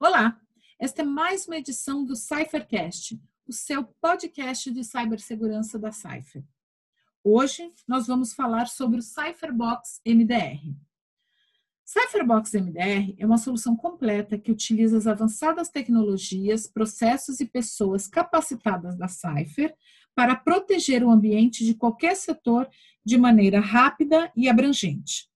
Olá, esta é mais uma edição do Cyphercast, o seu podcast de cibersegurança da Cypher. Hoje nós vamos falar sobre o Cypherbox MDR. Cypherbox MDR é uma solução completa que utiliza as avançadas tecnologias, processos e pessoas capacitadas da Cypher para proteger o ambiente de qualquer setor de maneira rápida e abrangente.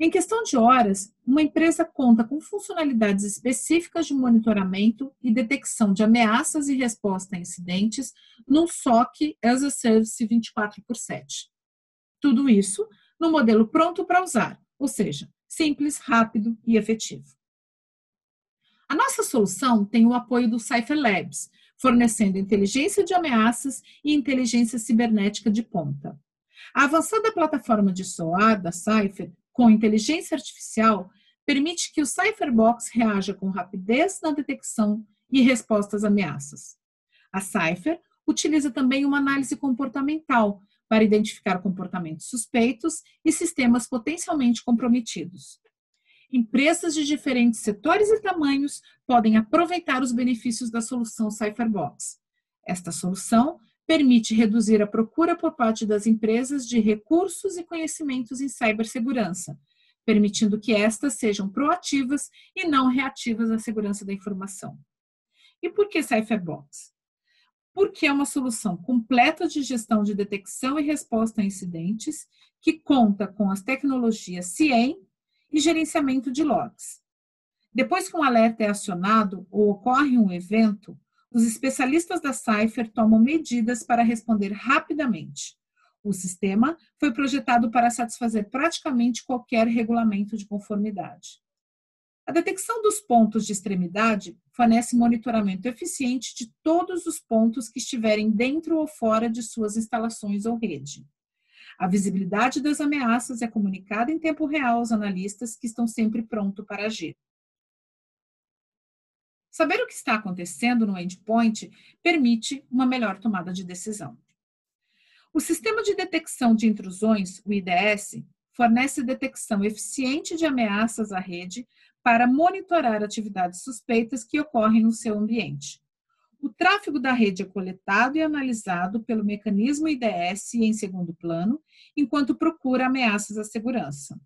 Em questão de horas, uma empresa conta com funcionalidades específicas de monitoramento e detecção de ameaças e resposta a incidentes num SOC as a Service 24 por 7. Tudo isso no modelo pronto para usar, ou seja, simples, rápido e efetivo. A nossa solução tem o apoio do Cypher Labs, fornecendo inteligência de ameaças e inteligência cibernética de ponta. A avançada plataforma de SOAR da Cypher com inteligência artificial permite que o Cypherbox reaja com rapidez na detecção e resposta às ameaças. A Cypher utiliza também uma análise comportamental para identificar comportamentos suspeitos e sistemas potencialmente comprometidos. Empresas de diferentes setores e tamanhos podem aproveitar os benefícios da solução Cypherbox. Esta solução permite reduzir a procura por parte das empresas de recursos e conhecimentos em cibersegurança, permitindo que estas sejam proativas e não reativas à segurança da informação. E por que Cypherbox? Porque é uma solução completa de gestão de detecção e resposta a incidentes que conta com as tecnologias CIEM e gerenciamento de logs. Depois que um alerta é acionado ou ocorre um evento, os especialistas da Cypher tomam medidas para responder rapidamente. O sistema foi projetado para satisfazer praticamente qualquer regulamento de conformidade. A detecção dos pontos de extremidade fornece monitoramento eficiente de todos os pontos que estiverem dentro ou fora de suas instalações ou rede. A visibilidade das ameaças é comunicada em tempo real aos analistas que estão sempre prontos para agir. Saber o que está acontecendo no endpoint permite uma melhor tomada de decisão. O sistema de detecção de intrusões, o IDS, fornece detecção eficiente de ameaças à rede para monitorar atividades suspeitas que ocorrem no seu ambiente. O tráfego da rede é coletado e analisado pelo mecanismo IDS em segundo plano, enquanto procura ameaças à segurança.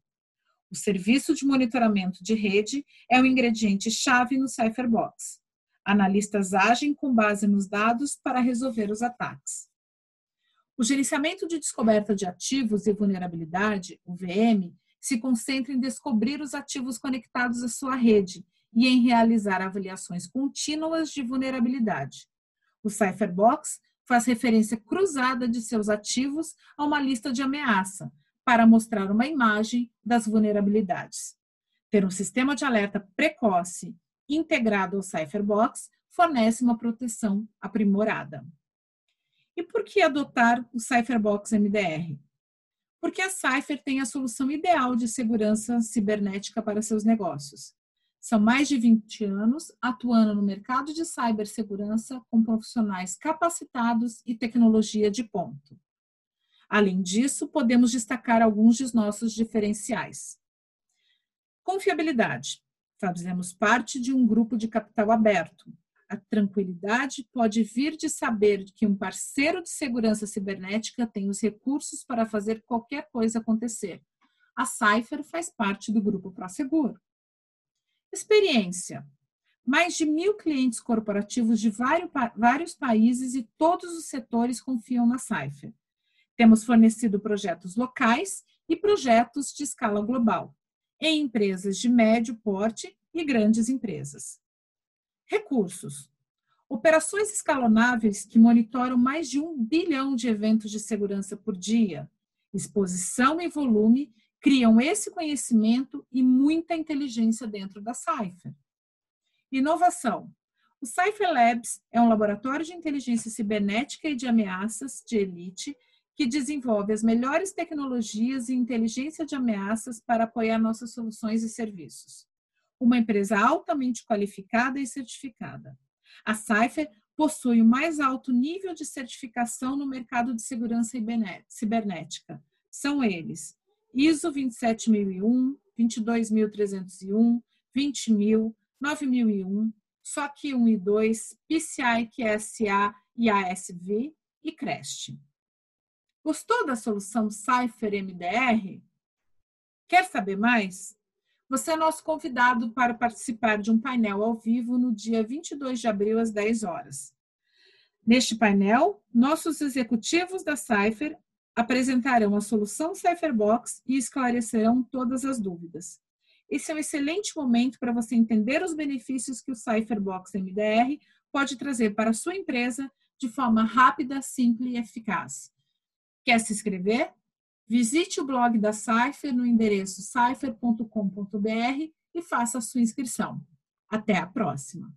O serviço de monitoramento de rede é o ingrediente chave no Cypherbox. Analistas agem com base nos dados para resolver os ataques. O gerenciamento de descoberta de ativos e vulnerabilidade, o VM, se concentra em descobrir os ativos conectados à sua rede e em realizar avaliações contínuas de vulnerabilidade. O Cypherbox faz referência cruzada de seus ativos a uma lista de ameaça, para mostrar uma imagem das vulnerabilidades. Ter um sistema de alerta precoce integrado ao Cypherbox fornece uma proteção aprimorada. E por que adotar o Cypherbox MDR? Porque a Cypher tem a solução ideal de segurança cibernética para seus negócios. São mais de 20 anos atuando no mercado de cibersegurança com profissionais capacitados e tecnologia de ponto. Além disso, podemos destacar alguns de nossos diferenciais. Confiabilidade. Fazemos parte de um grupo de capital aberto. A tranquilidade pode vir de saber que um parceiro de segurança cibernética tem os recursos para fazer qualquer coisa acontecer. A Cypher faz parte do grupo ProSeguro. Experiência. Mais de mil clientes corporativos de vários países e todos os setores confiam na Cypher. Temos fornecido projetos locais e projetos de escala global, em empresas de médio porte e grandes empresas. Recursos. Operações escalonáveis que monitoram mais de um bilhão de eventos de segurança por dia. Exposição e volume criam esse conhecimento e muita inteligência dentro da Cypher. Inovação. O Cypher Labs é um laboratório de inteligência cibernética e de ameaças de elite que desenvolve as melhores tecnologias e inteligência de ameaças para apoiar nossas soluções e serviços. Uma empresa altamente qualificada e certificada. A Cypher possui o mais alto nível de certificação no mercado de segurança cibernética. São eles: ISO 27001, 22301, 20000, 9001, SOC 1 e 2, PCI, QSA e ASV e CREST. Gostou da solução Cypher MDR? Quer saber mais? Você é nosso convidado para participar de um painel ao vivo no dia 22 de abril, às 10 horas. Neste painel, nossos executivos da Cypher apresentarão a solução Cypherbox e esclarecerão todas as dúvidas. Esse é um excelente momento para você entender os benefícios que o Cypherbox MDR pode trazer para a sua empresa de forma rápida, simples e eficaz. Quer se inscrever? Visite o blog da Cypher no endereço cypher.com.br e faça a sua inscrição. Até a próxima!